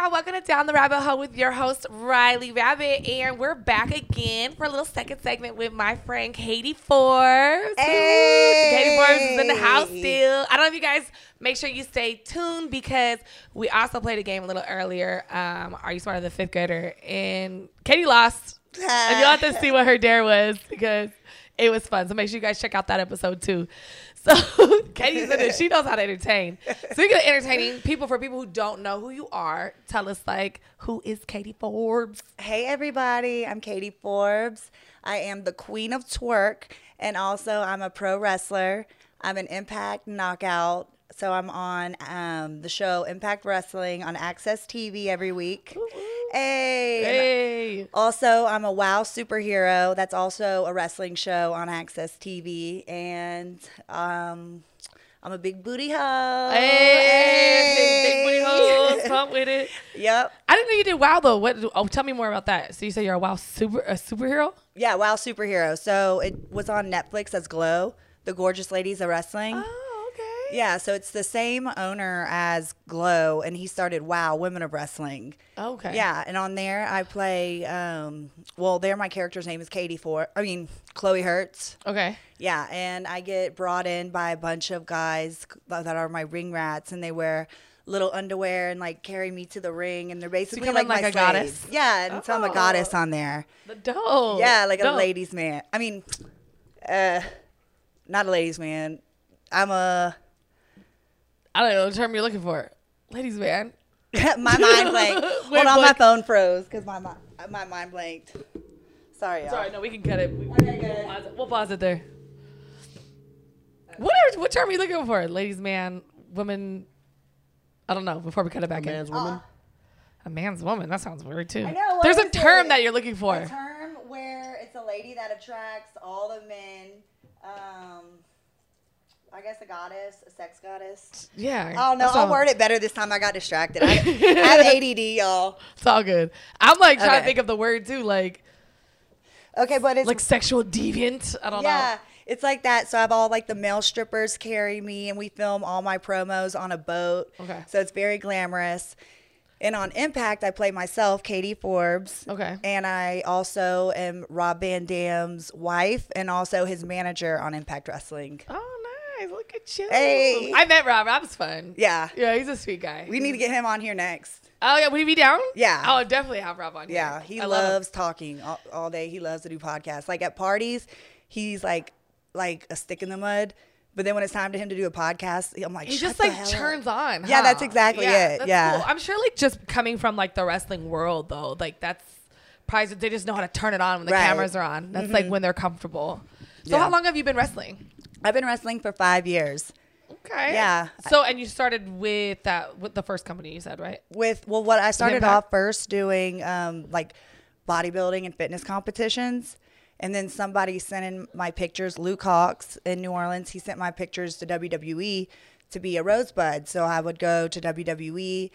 y'all. Welcome to Down the Rabbit Hole with your host, Riley Rabbit. And we're back again for a little second segment with my friend Katie Forbes. Hey. Katie Forbes is in the house still. I don't know if you guys make sure you stay tuned because we also played a game a little earlier. Um, Are You Smarter Than Fifth Grader? And Katie lost. and you'll have to see what her dare was because it was fun. So make sure you guys check out that episode too. So Katie's in it. She knows how to entertain. Speaking of entertaining people, for people who don't know who you are, tell us like who is Katie Forbes? Hey everybody, I'm Katie Forbes. I am the queen of twerk and also I'm a pro wrestler. I'm an Impact Knockout. So I'm on um, the show Impact Wrestling on AXS TV every week. Hey. Hey. Also, I'm a WoW superhero. That's also a wrestling show on AXS TV. And um, I'm a big booty hoe. Hey, big, big booty hoes, pump with it. Yep. I didn't know you did WoW though. What? Oh, tell me more about that. So you say you're a WoW super a superhero? Yeah, WoW superhero. So it was on Netflix as Glow, the gorgeous ladies of wrestling. Oh. Yeah, so it's the same owner as Glow, and he started WoW, Women of Wrestling. Okay. Yeah, and on there I play. Um, well, there my character's name is Katie For. I mean Chloe Hertz. Okay. Yeah, and I get brought in by a bunch of guys that are my ring rats, and they wear little underwear and like carry me to the ring, and they're basically become like, like my a goddess? Yeah, and so I'm a Oh. goddess on there. The dope. Yeah, like a ladies' man. I mean, uh, not a ladies' man. I'm a I don't know the term you're looking for. Ladies man. my mind blanked. Hold on, my phone froze because my mi- my mind blanked. Sorry, y'all. Sorry, no, we can cut it. We, Okay, good. We'll pause it. We'll pause it there. What are, what term are you looking for? Ladies, man, woman. I don't know. Before we cut it back in, A man's woman. Uh, a man's woman. That sounds weird too. I know, There's a term it? that you're looking for. A term where it's a lady that attracts all the men. Um, I guess a goddess, a sex goddess. Yeah. Oh no, I'll all- word it better this time. I got distracted. I, I have ADD, y'all. It's all good. I'm like trying to Okay. think of the word too, like Okay, but it's like sexual deviant. I don't yeah, know. Yeah, it's like that. So I have all like the male strippers carry me, and we film all my promos on a boat. Okay. So it's very glamorous. And on Impact, I play myself, Katie Forbes. Okay. And I also am Rob Van Dam's wife and also his manager on Impact Wrestling. Oh, nice. Look at you. Hey. I met Rob. Rob's fun. Yeah. Yeah, he's a sweet guy. We need to get him on here next. Oh yeah, would he be down? Yeah. Oh, definitely have Rob on. Here. Yeah, he I love loves talking all, all day. He loves to do podcasts. Like at parties, he's like like a stick in the mud. But then when it's time to him to do a podcast, I'm like, He just like hell up." turns on. Yeah, that's exactly it. that's Yeah. cool. I'm sure like just coming from like the wrestling world though, like that's probably they just know how to turn it on when the Right. cameras are on. That's like mm-hmm. when they're comfortable. So Yeah. how long have you been wrestling? I've been wrestling for five years. Okay. Yeah. So and you started with that with the first company you said, right? With well, what I started off first doing um, like bodybuilding and fitness competitions, and then somebody sent in my pictures. Luke Hawx in New Orleans, he sent my pictures to WWE to be a rosebud. So I would go to WWE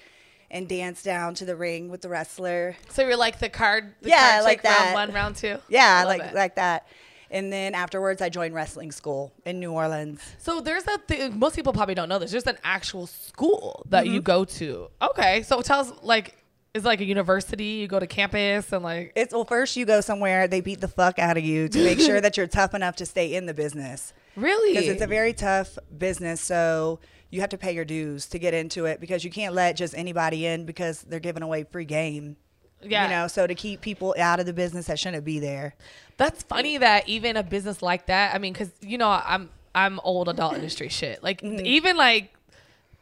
and dance down to the ring with the wrestler. So you're like the card the Yeah, card like chick, round one, round two. Yeah, like it. like that. And then afterwards, I joined wrestling school in New Orleans. So there's a thing. Most people probably don't know this. There's an actual school that Mm-hmm. you go to. Okay, so tell us like is like a university? You go to campus and like It's well, first you go somewhere they beat the fuck out of you to make sure that you're tough enough to stay in the business really because it's a very tough business. So you have to pay your dues to get into it because you can't let just anybody in because they're giving away free game. Yeah. You know, so to keep people out of the business that shouldn't be there. That's funny that even a business like that. I mean, because you know I'm I'm old adult industry shit. Like Mm-hmm. even like.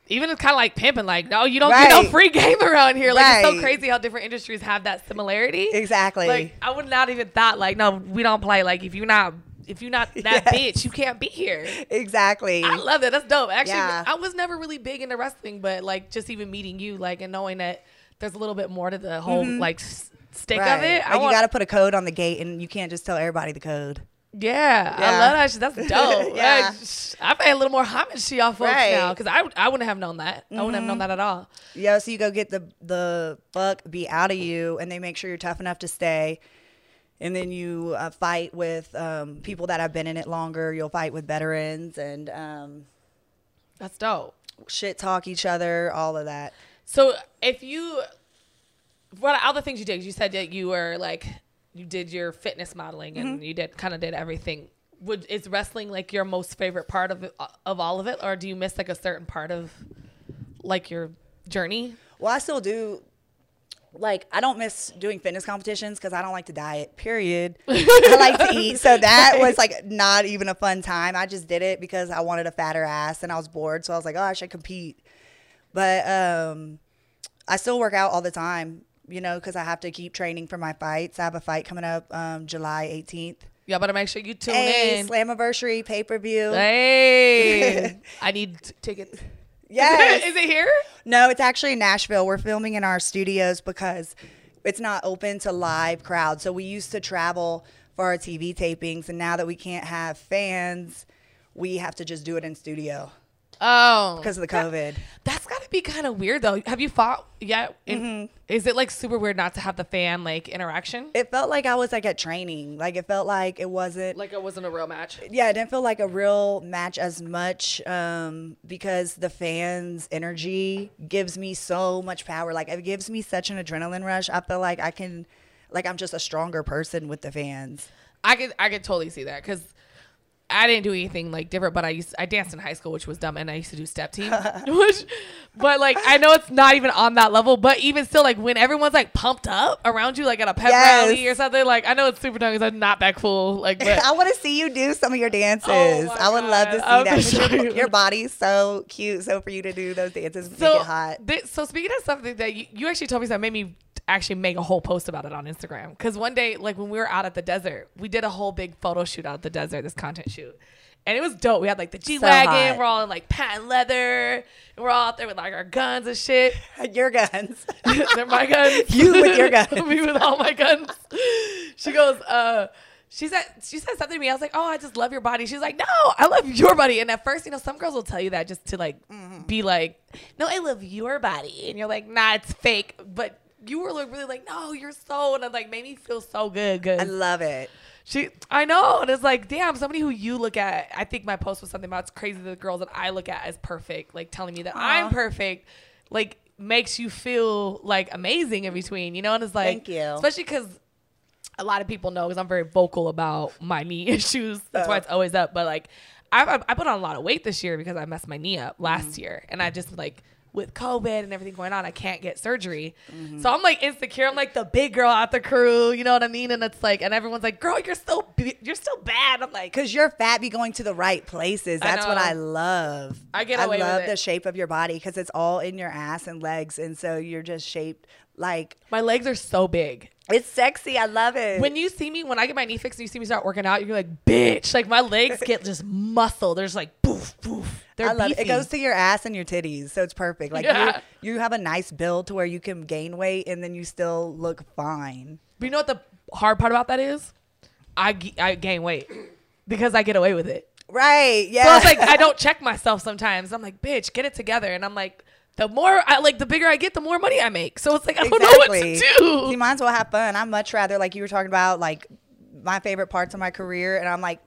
Even it's kind of like pimping, like no, you don't get no free game around here. Like it's so crazy how different industries have that similarity. Exactly. Like I would not even thought like no, we don't play. Like if you're not if you're not that Yes. bitch, you can't be here. exactly. I love that. That's dope. Actually, Yeah. I was never really big into wrestling, but like just even meeting you, like and knowing that there's a little bit more to the whole like s- stick of Right. it. I Like you got to put a code on the gate, and you can't just tell everybody the code. yeah, I love that. shit. That's dope. Yeah. I, I pay a little more homage to y'all folks Right. Mm-hmm. now because I I wouldn't have known that. I wouldn't have known that at all. Yeah, so you go get the the fuck be out of you, and they make sure you're tough enough to stay. And then you uh, fight with um, people that have been in it longer. You'll fight with veterans and um, That's dope. shit talk each other, all of that. So if you what all the things you did? You said that you were like you did your fitness modeling and Mm-hmm. you did kind of did everything. Would is wrestling like your most favorite part of it, of all of it, or do you miss like a certain part of like your journey? Well, I still do. Like I don't miss doing fitness competitions because I don't like to diet. Period. I like to eat, so that was like not even a fun time. I just did it because I wanted a fatter ass and I was bored. So I was like, oh, I should compete. But um, I still work out all the time, you know, because I have to keep training for my fights. I have a fight coming up um, July 18th. Y'all better make sure you tune Hey, in. Slammiversary pay per view. Hey, I need t- tickets. Yes. is it here? No, it's actually in Nashville. We're filming in our studios because it's not open to live crowds. So we used to travel for our TV tapings, and now that we can't have fans, we have to just do it in studio Oh, because of the COVID. To be kind of weird though. Have you fought yet? In- Mm-hmm. Is it like super weird not to have the fan like interaction? It felt like I was like at training. Like it felt like it wasn't. Like it wasn't a real match. yeah, it didn't feel like a real match as much um, because the fans' energy gives me so much power. Like it gives me such an adrenaline rush. I feel like I can, like I'm just a stronger person with the fans. I could I could totally see that because I didn't do anything like different, but I used I danced in high school, which was dumb, and I used to do step team, which, but like I know it's not even on that level, but even still, like when everyone's like pumped up around you, like at a pep Yes. rally or something, like I know it's super dumb because I'm not that cool, like but I want to see you do some of your dances. Oh I would love to see that. I'm Your, sure. your body's so cute. So for you to do those dances, so hot. thi- so speaking of something that you, you actually told me something that made me actually make a whole post about it on Instagram because one day like when we were out at the desert we did a whole big photo shoot out at the desert this content shoot and it was dope we had like the g-wagon hot. we're all in like patent leather and we're all out there with like our guns and shit Your guns. they're my guns You with your guns. me with all my guns she goes uh she said she said something to me. I was like, "Oh, I just love your body." She's like, "No, I love your body." And at first, you know, some girls will tell you that just to like be like, "No, I love your body," and you're like, "Nah, it's fake." But you were like really like, "No, you're so," and it like made me feel so good Good. I love it. she, I know, and it's like, damn, somebody who you look at. I think my post was something about it's crazy the girls that I look at as perfect, like telling me that I'm perfect, like makes you feel like amazing in between, you know. And it's like, Thank you. especially because a lot of people know because I'm very vocal about my knee issues. That's why Oh. it's always up. But like, I've I put on a lot of weight this year because I messed my knee up last Mm. year, and I just like with COVID and everything going on, I can't get surgery. Mm-hmm. So I'm like insecure. I'm like the big girl out the crew, you know what I mean? And it's like, and everyone's like, "Girl, you're still b- you're still bad." I'm like, Because you're fat be going to the right places. I That's what. I love. I get away with love the shape of your body because it's all in your ass and legs, and so you're just shaped like my legs are so big. it's sexy. I love it. When you see me, when I get my knee fixed, and you see me start working out, you're like, "Bitch!" Like my legs get just muscle. They're like poof poof. They're I love it. beefy. It goes to your ass and your titties, so it's perfect. Like Yeah. you, you have a nice build to where you can gain weight and then you still look fine. But you know what the hard part about that is? I I gain weight because I get away with it. Right? Yeah. So it's like I don't check myself sometimes. I'm like, bitch, get it together. And I'm like, the more I like, the bigger I get, the more money I make. So it's like I don't know what to do. You might as well have fun. I much rather like you were talking about like my favorite parts of my career, and I'm like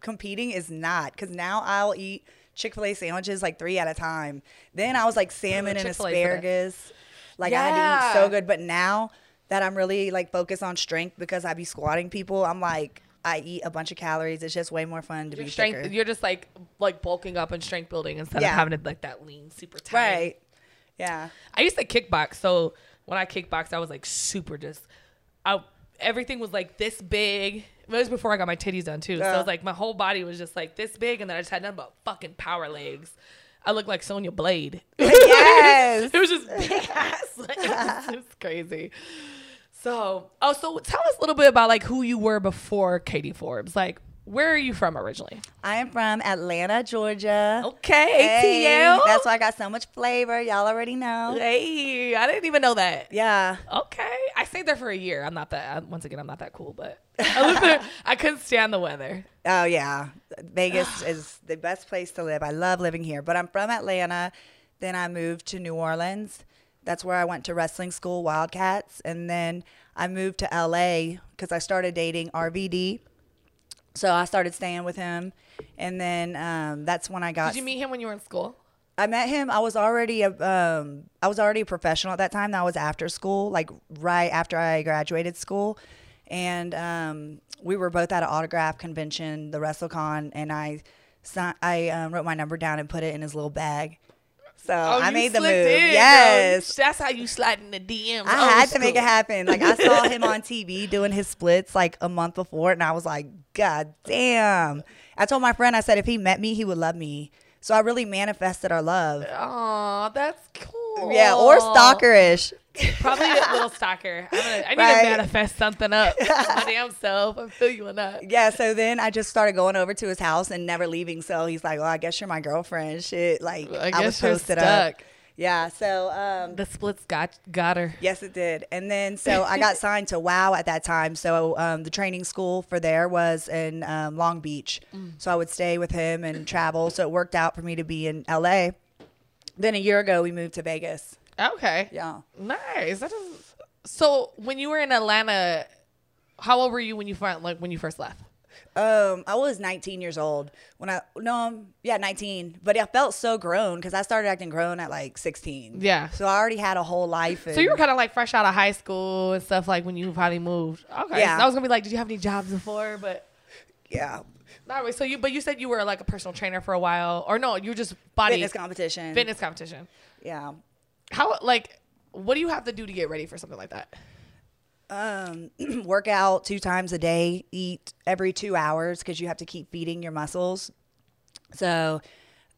competing is not because now I'll eat Chick Fil A sandwiches like three at a time. Then I was like salmon and Chick-fil-A asparagus. Like I had to eat so good, but now that I'm really like focused on strength because I be squatting people, I'm like I eat a bunch of calories. It's just way more fun to Your be strength, thicker. you're just like like bulking up and strength building instead Yeah. of having it like that lean, super tight. Right? Yeah. I used to kickbox, so when I kickboxed, I was like super just. I everything was like this big. It was before I got my titties done too, so it was like my whole body was just like this big, and then I just had nothing but fucking power legs. I looked like Sonya Blade. Yes. it was just big ass. Like, it was just crazy. So, oh, so tell us a little bit about like who you were before Katie Forbes. Like, where are you from originally? I am from Atlanta, Georgia. Okay, Hey, ATL. that's why I got so much flavor. Y'all already know. Hey, I didn't even know that. Yeah. Okay, I stayed there for a year. I'm not that. Once again, I'm not that cool, but I lived there. I couldn't stand the weather. Oh yeah, Vegas is the best place to live. I love living here. But I'm from Atlanta. Then I moved to New Orleans. That's where I went to wrestling school, Wildcats, and then I moved to LA because I started dating RVD. So I started staying with him, and then um, that's when I got. Did you meet him when you were in school? I met him. I was already a um, I was already a professional at that time. That was after school, like right after I graduated school, and um, we were both at an autograph convention, the WrestleCon, and I I um, wrote my number down and put it in his little bag. So Oh, I made the move. in, yes. That's how you slide in the DMs. I had to make it happen. Like I saw him on TV doing his splits like a month before, and I was like, God damn. I told my friend, I said if he met me, he would love me. So I really manifested our love. Aw, that's cool. Yeah, or stalkerish. Probably a little stalker. I'm gonna, I need Right. to manifest something up my damn self. I'm you on that. Yeah, so then I just started going over to his house and never leaving. So he's like, "Well, I guess you're my girlfriend." Shit, like I I, was guess you're posted stuck. up. Yeah, so um, The splits got got her. Yes, it did. And then so I got signed to WOW at that time. So um, the training school for there was in um, Long Beach. So I would stay with him and travel. So it worked out for me to be in LA. Then a year ago, we moved to Vegas. Okay. Yeah. Nice. That is. So when you were in Atlanta, how old were you when you first like when you first left? Um, I was 19 years old when I no, um, yeah, 19. But I felt so grown because I started acting grown at like 16. Yeah. So I already had a whole life. So you were kind of like fresh out of high school and stuff like when you probably moved. Okay. Yeah. I was gonna be like, did you have any jobs before? But yeah, not really. So you, but you said you were like a personal trainer for a while, or no? You were just body fitness competition. fitness competition. Yeah. How like what do you have to do to get ready for something like that? Um, work out two times a day, eat every two hours because you have to keep feeding your muscles. So,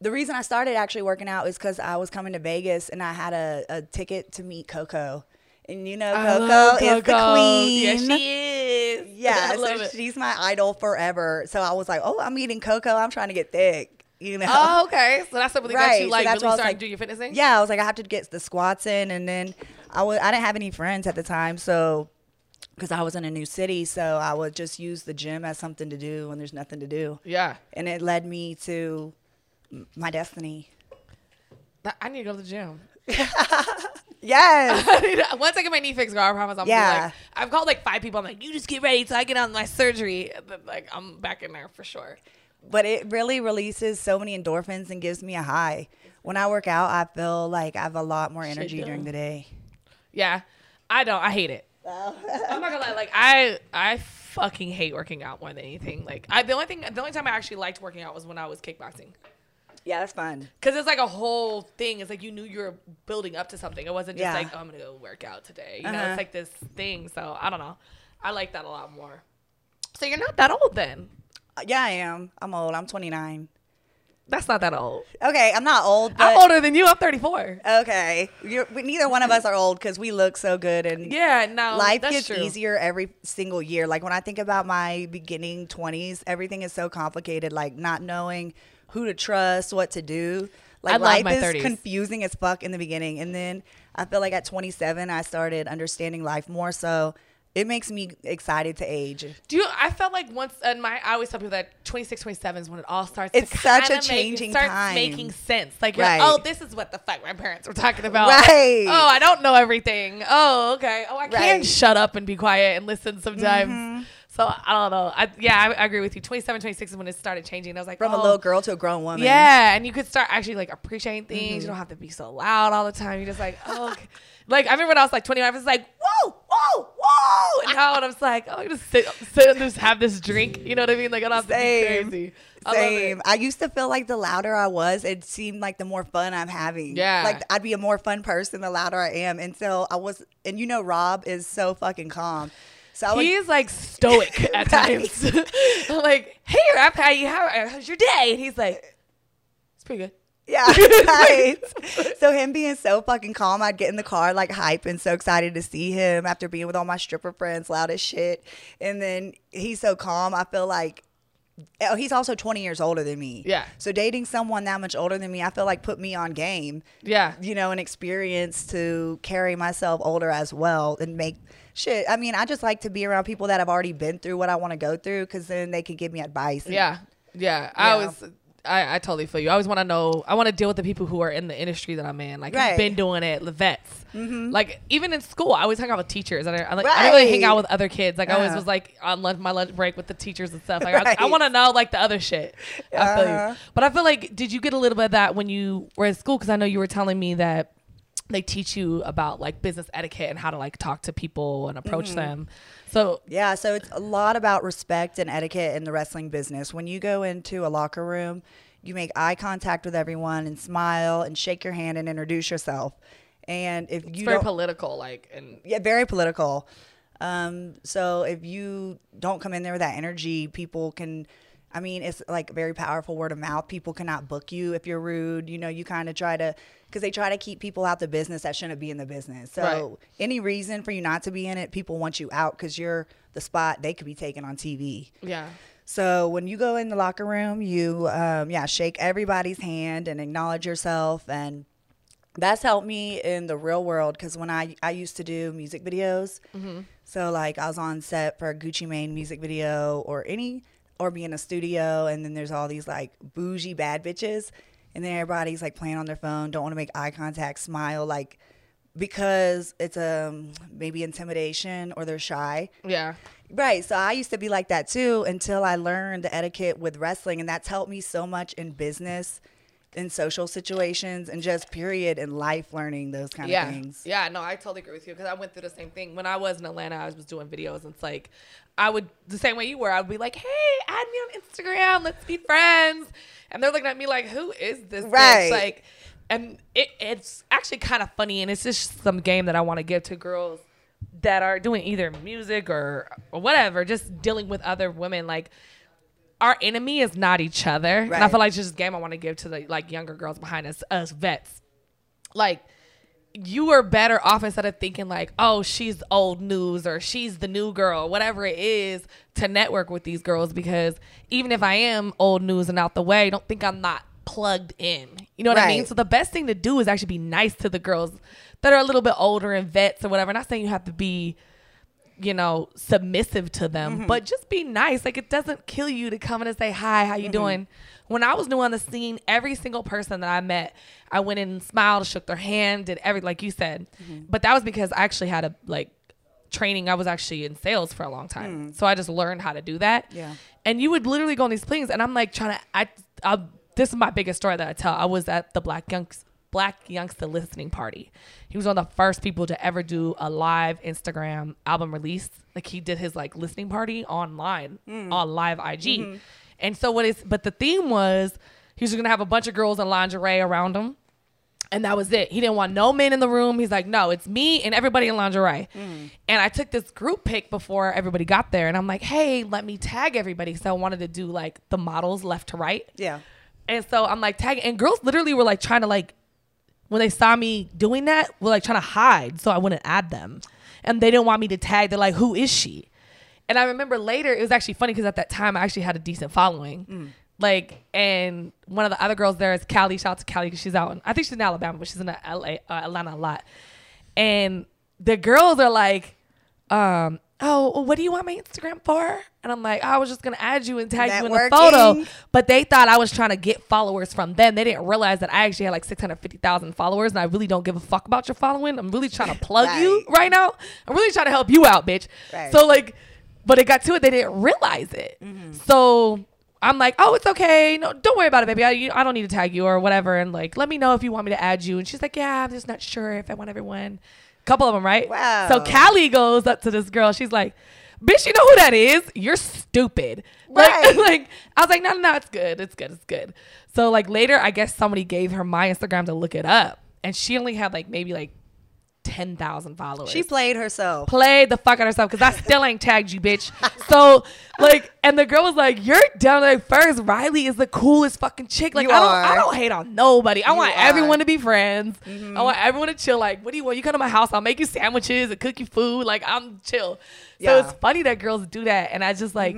the reason I started actually working out is because I was coming to Vegas and I had a, a ticket to meet Coco. And you know, I Coco is the queen. Yeah, she is. Yeah, so it. she's my idol forever. So I was like, oh, I'm meeting Coco. I'm trying to get thick. You know? Oh, okay. So that's something that Right, you so like that's really why I was started like- doing your fitness thing. Yeah, I was like, I have to get the squats in, and then I was I didn't have any friends at the time, so because I was in a new city, so I would just use the gym as something to do when there's nothing to do, Yeah. and it led me to my destiny. I need to go to the gym. Yes, Once I get my knee fixed, girl, I promise I'll Yeah. be like, I've called like five people. I'm like, you just get ready till I get on my surgery. Then, Like, I'm back in there for sure. but it really releases so many endorphins and gives me a high. When I work out, I feel like I have a lot more energy during the day. Yeah. I don't. I hate it. I'm not gonna lie. Like, I I fucking hate working out more than anything. Like, I the only thing, the only time I actually liked working out was when I was kickboxing. Yeah, that's fun. Cause it's like a whole thing. It's like you knew you were building up to something. It wasn't just Yeah. like oh, I'm gonna go work out today. You know, Uh-huh. it's like this thing. So I don't know. I like that a lot more. So you're not that old then. Yeah, I am. I'm old. I'm 29. That's not that old. Okay, I'm not old, I'm older than you. I'm 34. okay. You're, we- neither one of us are old because we look so good and Yeah, no, life that's gets true. easier every single year. Like when I think about my beginning 20s, everything is so complicated, like not knowing who to trust, what to do. Like life is 30s. confusing as fuck in the beginning. And then I feel like at 27, I started understanding life more. So it makes me excited to age. Do you? I felt like once, and my I always tell people that 26, 27 is when it all starts. It's to such a make- changing it starts time. making sense. Like, Right. like, oh, this is what the fuck my parents were talking about. Right. Oh, I don't know everything. Oh, okay. Oh, I can Right. Mm-hmm. shut up and be quiet and listen sometimes. So I don't know. I, yeah, I, I agree with you. 27, 26 is when it started changing. I was like, From oh, a little girl to a grown woman. Yeah, and you could start actually like appreciating things. Mm-hmm. You don't have to be so loud all the time. You're just like, oh, okay. Like I remember when I was like 25, I was like, whoa, whoa, whoa, and now I was like, oh, you just sit, sit and just have this drink. You know what I mean? Like I don't have Same. crazy. I Same. I used to feel like the louder I was, it seemed like the more fun I'm having. Yeah. Like I'd be a more fun person the louder I am. And so I was, and you know, Rob is so fucking calm. So I would, He is like stoic at times. I'm like, hey, Rap, how you? How, how's your day? And he's like, it's pretty good. Yeah, right. so him being so fucking calm, I'd get in the car like hype and so excited to see him after being with all my stripper friends, loud as shit. And then he's so calm. I feel like. Oh, he's also 20 years older than me. Yeah. So dating someone that much older than me, I feel like put me on game. Yeah. you know, an experience to carry myself older as well and make shit. I mean, I just like to be around people that have already been through what I want to go through because then they can give me advice. and- Yeah. Yeah. I Yeah. was I, I totally feel you. I always want to know. I want to deal with the people who are in the industry that I'm in. Like Right. I've been doing it, the vets. Like even in school, I always hang out with teachers. And I, I, like, I don't really hang out with other kids. Like I always Uh-huh. was like on lunch, my lunch break with the teachers and stuff. Like I, I want to know like the other shit. I feel Uh-huh. you. But I feel like did you get a little bit of that when you were in school? Because I know you were telling me that they teach you about like business etiquette and how to like talk to people and approach Mm-hmm. them. So Yeah, so it's a lot about respect and etiquette in the wrestling business. When you go into a locker room, you make eye contact with everyone and smile and shake your hand and introduce yourself. And if it's you very political. Like and yeah, very political. Um, so if you don't come in there with that energy, people can. I mean, it's like very powerful word of mouth. People cannot book you if you're rude. You know, you kind of try to because they try to keep people out the business that shouldn't be in the business. So Right. any reason for you not to be in it, people want you out because you're the spot they could be taken on TV. yeah. So when you go in the locker room, you um, yeah shake everybody's hand and acknowledge yourself, and that's helped me in the real world because when I I used to do music videos, so like I was on set for a Gucci Mane music video or any or be in a studio, and then there's all these like bougie bad bitches, and then everybody's like playing on their phone, don't want to make eye contact, smile like because it's um maybe intimidation or they're shy. Yeah. Right. So I used to be like that too until I learned the etiquette with wrestling. And that's helped me so much in business, in social situations, and just period in life learning those kind yeah. of things. Yeah, no, I totally agree with you because I went through the same thing. When I was in Atlanta, I was doing videos and it's like I would the same way you were, I would be like, Hey, add me on Instagram, let's be friends. And they're looking at me like, Who is this bitch? Right. Like and it, it's actually kind of funny and it's just some game that I want to give to girls that are doing either music or, or whatever, just dealing with other women. Like our enemy is not each other. And I feel like it's just a game I want to give to the like younger girls behind us, us vets. Like you are better off instead of thinking like, oh, she's old news or she's the new girl, whatever it is, to network with these girls because even if I am old news and out the way, don't think I'm not plugged in. You know what I mean? So the best thing to do is actually be nice to the girls that are a little bit older and vets or whatever. Not saying you have to be you know, submissive to them, Mm-hmm. but just be nice. Like it doesn't kill you to come in and say hi, how Mm-hmm. you doing? When I was new on the scene, every single person that I met, I went in and smiled, shook their hand, did every like you said. Mm-hmm. But that was because I actually had a like training. I was actually in sales for a long time, so I just learned how to do that. Mm. Yeah. And you would literally go on these things, and I'm like trying to. I, I this is my biggest story that I tell. I was at the Black Youngs Blac Youngsta listening party. He was one of the first people to ever do a live Instagram album release. Like he did his like listening party online mm. on live IG. Mm-hmm. And so what is but the theme was he was gonna have a bunch of girls in lingerie around him. And that was it. He didn't want no men in the room. He's like, no, it's me and everybody in lingerie. Mm. And I took this group pic before everybody got there. And I'm like, hey, let me tag everybody. So I wanted to do like the models left to right. Yeah. And so I'm like tagging, and girls literally were like trying to like, when they saw me doing that, we were like trying to hide so I wouldn't add them, and they didn't want me to tag. They're like, "Who is she?" And I remember later it was actually funny because at that time I actually had a decent following, like, and one of the other girls there is Callie. Shout out to Callie because she's out. In, I think she's in Alabama, but she's in LA, uh, Atlanta a lot. And the girls are like, um, oh, well, what do you want my Instagram for? And I'm like, I was just gonna add you and tag you in the photo. But they thought I was trying to get followers from them. They didn't realize that I actually had like 650,000 followers and I really don't give a fuck about your following. I'm really trying to plug you Right. right now. I'm really trying to help you out, bitch. Right. So like, but it got to it, they didn't realize it. Mm-hmm. So I'm like, oh, it's okay. No, don't worry about it, baby. I, you, I don't need to tag you or whatever. And like, let me know if you want me to add you. And she's like, yeah, I'm just not sure if I want everyone. Couple of them, right? Wow. So Callie goes up to this girl. She's like, bitch, you know who that is? You're stupid. Like, Right. like I was like, no, no, no, it's good. It's good. It's good. So like later, I guess somebody gave her my Instagram to look it up. And she only had like maybe like 10,000 followers She played herself. played the fuck out of herself because I still ain't tagged you, bitch. So like, and the girl was like, "You're down like first. Riley is the coolest fucking chick. Like, You I don't, I don't hate on nobody. I want are. Mm-hmm. everyone to be friends. I want everyone to chill. Like, what do you want? You come to my house, I'll make you sandwiches and cook you food. Like, I'm chill. So Yeah. it's funny that girls do that, and I just like,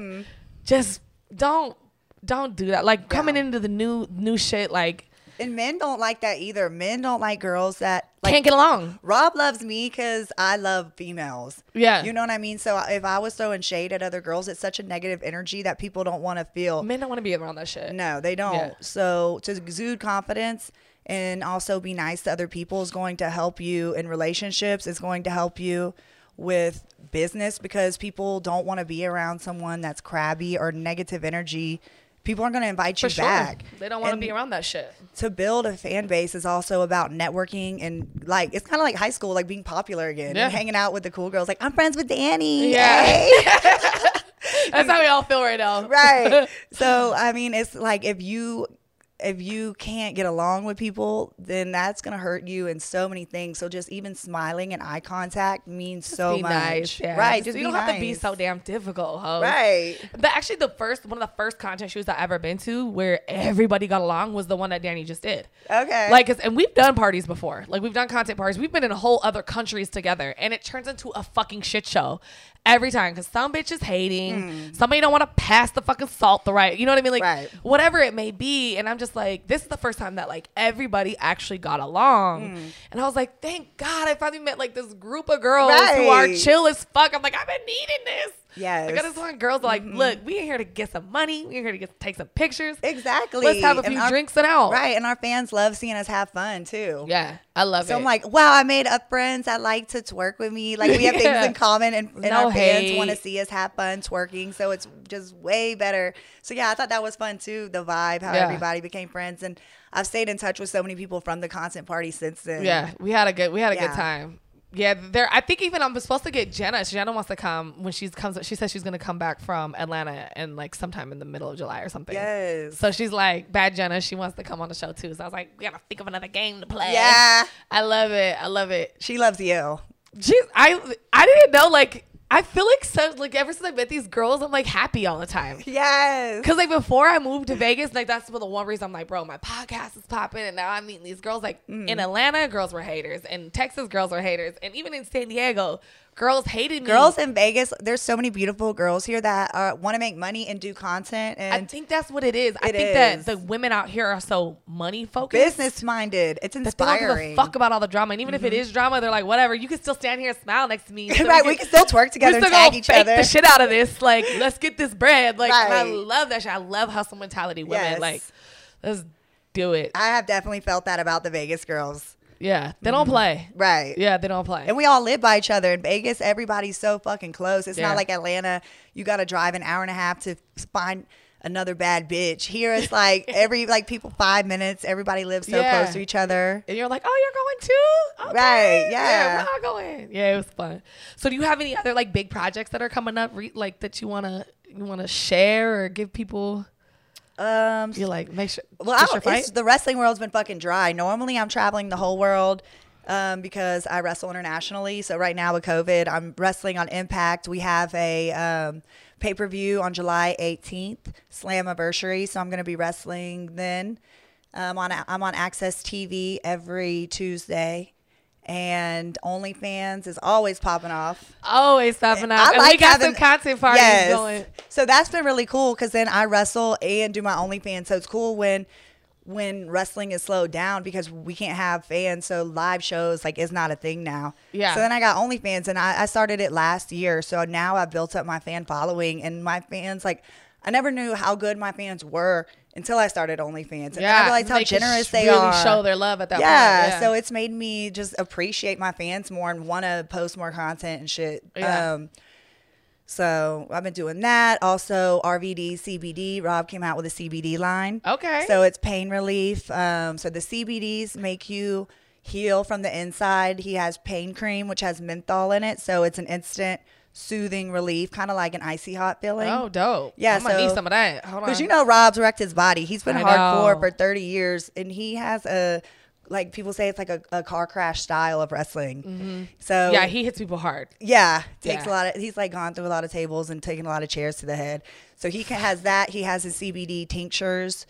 just don't, don't do that. Like coming into the new new shit, like. And men don't like that either. Men don't like girls that like Can't get along. Rob loves me because I love females. Yeah. You know what I mean? So if I was throwing shade at other girls, it's such a negative energy that people don't want to feel. Men don't want to be around that shit. No, they don't. Yeah. So to exude confidence and also be nice to other people is going to help you in relationships. It's going to help you with business because people don't want to be around someone that's crabby or negative energy. People aren't going to invite you sure. back. They don't want to be around that shit. To build a fan base is also about networking and like it's kind of like high school, like being popular again Yeah. and hanging out with the cool girls. Like I'm friends with Danny. Yeah. Hey. That's how we all feel right now. right. So I mean, it's like if you if you can't get along with people, then that's gonna hurt you in so many things. So just even smiling and eye contact means so be much. nice. Yeah. Right. Just, Just you don't have to be so damn difficult, ho. Right. The, actually, the first one of the first content shoots I ever been to where everybody got along was the one that Danny just did. Okay. Like, 'cause- and we've done parties before. Like, we've done content parties. We've been in whole other countries together, and it turns into a fucking shit show every time. Because some bitch is hating, hmm. somebody don't want to pass the fucking salt the right. You know what I mean? Like. Right. whatever it may be. And I'm just like, this is the first time that like everybody actually got along, Hmm. and I was like, thank God, I finally met like this group of girls who are chill as fuck. I'm like, I've been needing this. Yes. Mm-hmm. I got this one girls are like, look, we in here to get some money. We in here to get take some pictures. exactly. Let's have a And few our- drinks and out. Right. And our fans love seeing us have fun too. Yeah, I love it. So I'm like, wow, I made up friends that like to twerk with me. Like we have Yeah. things in common, and, and No our fans want to see us have fun twerking. So it's just way better. So yeah, I thought that was fun too. The vibe, how Yeah. everybody became friends, and I've stayed in touch with so many people from the content party since then. Yeah, we had a good we had a Yeah. good time. Yeah, there. I think even I'm supposed to get Jenna. Jenna wants to come when she comes. She says she's gonna come back from Atlanta and like sometime in the middle of July or something. Yes. So she's like, bad Jenna. She wants to come on the show too. So I was like, we gotta think of another game to play. Yeah. I love it. I love it. She loves you. Jeez, I I didn't know. Like, I feel like so like ever since I met these girls, I'm like happy all the time. Yes. Cause like before I moved to Vegas, like that's one of the one reason I'm like, bro, my podcast is popping, and now I'm meeting these girls. Like Mm. in Atlanta, girls were haters, in Texas, girls were haters, and even in San Diego, girls hated me. Girls in Vegas, there's so many beautiful girls here that uh, want to make money and do content And I think that's what it is. I It think that the women out here are so money focused. business minded. It's That they don't give inspiring. a fuck about all the drama, and even if it is drama, they're like, whatever. You can still stand here and smile next to me. So right, we can still twerk together still tag each fake other. the shit out of this. Like, let's get this bread. Like, and I love that shit. I love hustle mentality. Women, Yes. like, let's do it. I have definitely felt that about the Vegas girls. Yeah, they don't mm-hmm. play. Right. Yeah, they don't play. And we all live by each other. In Vegas, everybody's so fucking close. It's Yeah. not like Atlanta. You got to drive an hour and a half to find another bad bitch. Here, it's like every like people five minutes. Everybody lives so Yeah. close to each other. and you're like, oh, you're going too? Okay. Right, yeah. we're all going. Yeah, it was fun. So, do you have any other like big projects that are coming up, re- like that you wanna you wanna share or give people? Um, You're like, make sure. well, I don't, the wrestling world's been fucking dry. Normally, I'm traveling the whole world. Um, because I wrestle internationally. So right now with COVID, I'm wrestling on Impact. We have a um, pay per view on July 18th, Slammiversary. So I'm going to be wrestling then. Um, on I'm on AXS TV every Tuesday, and OnlyFans is always popping off. always popping off. I and like we got having- some content parties Yes. going. So that's been really cool because then I wrestle and do my OnlyFans. So it's cool when when wrestling is slowed down because we can't have fans. So live shows like is not a thing now. Yeah. So then I got OnlyFans and I, I started it last year. So now I've built up my fan following and my fans like I never knew how good my fans were until I started OnlyFans. And then I realized how generous they really are. show their love at that yeah, point. Yeah. so it's made me just appreciate my fans more and want to post more content and shit. Yeah. Um, so I've been doing that. Also, RVD CBD. Rob came out with a CBD line. Okay. So it's pain relief. Um, so the CBDs make you heal from the inside. He has pain cream, which has menthol in it. So it's an instant soothing relief, kind of like an icy hot feeling. oh, dope. Yeah, I might need some of that. Hold on. Because you know Rob's wrecked his body. He's been I hardcore know. for 30 years, and he has a like people say it's like a, a car crash style of wrestling. So Mm-hmm. yeah, he hits people hard. yeah, takes Yeah. a lot of. He's like gone through a lot of tables and taken a lot of chairs to the head. So he ca- has that. He has his CBD tinctures,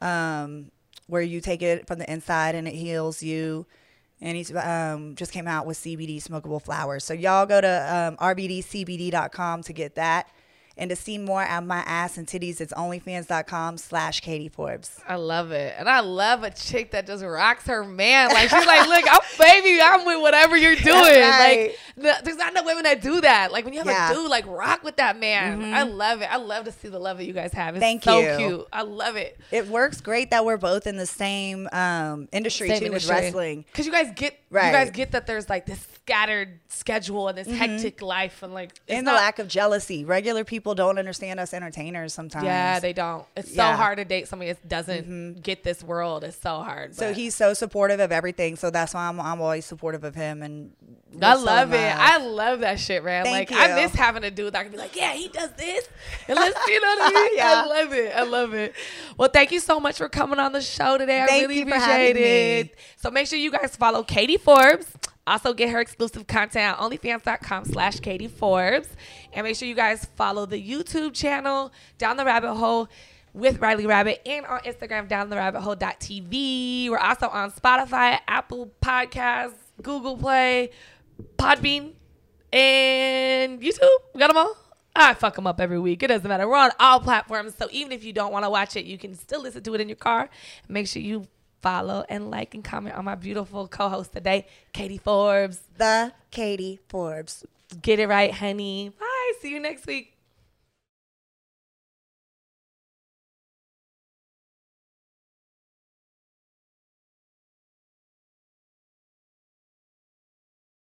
um, where you take it from the inside and it heals you. And he's um, just came out with CBD smokable flowers. So y'all go to um, rvdcbd.com to get that. And to see more of my ass and titties, it's onlyfans.com slash Katie Forbes. I love it. And I love a chick that just rocks her man. Like, she's like, look, I'm baby, I'm with whatever you're doing. Right. Like, the, there's not no women that do that. Like, when you have Yeah. a dude, like, rock with that man. I love it. I love to see the love that you guys have. It's Thank so you. cute. I love it. It works great that we're both in the same um, industry too with wrestling. Because you guys get, Right. you guys get that there's like this scattered schedule and this hectic life and like, it's And the not- lack of jealousy. Regular people don't understand us entertainers sometimes. Yeah, they don't. It's so Yeah. Mm-hmm. hard to date somebody that doesn't get this world. It's so hard. So he's so supportive of everything. So that's why I'm, I'm always supportive of him. And I we're so love it. love. I love that shit, man. Thank like I miss having a dude that can be like, yeah, he does this. And let's, you know what I mean? Yeah. I love it. I love it. Well, thank you so much for coming on the show today. I Thank really you for appreciate having me. So make sure you guys follow Katie Forbes. Also get her exclusive content on onlyfans.com slash Katie Forbes. And make sure you guys follow the YouTube channel Down the Rabbit Hole with Riley Rabbit and on Instagram down the rabbit hole.tv. We're also on Spotify, Apple Podcasts, Google Play, Podbean, and YouTube. We got them all. I fuck them up every week. It doesn't matter. We're on all platforms. So even if you don't want to watch it, you can still listen to it in your car. Make sure you follow and like and comment on my beautiful co-host today, Katie Forbes. The Katie Forbes. Get it right, honey. Bye. See you next week.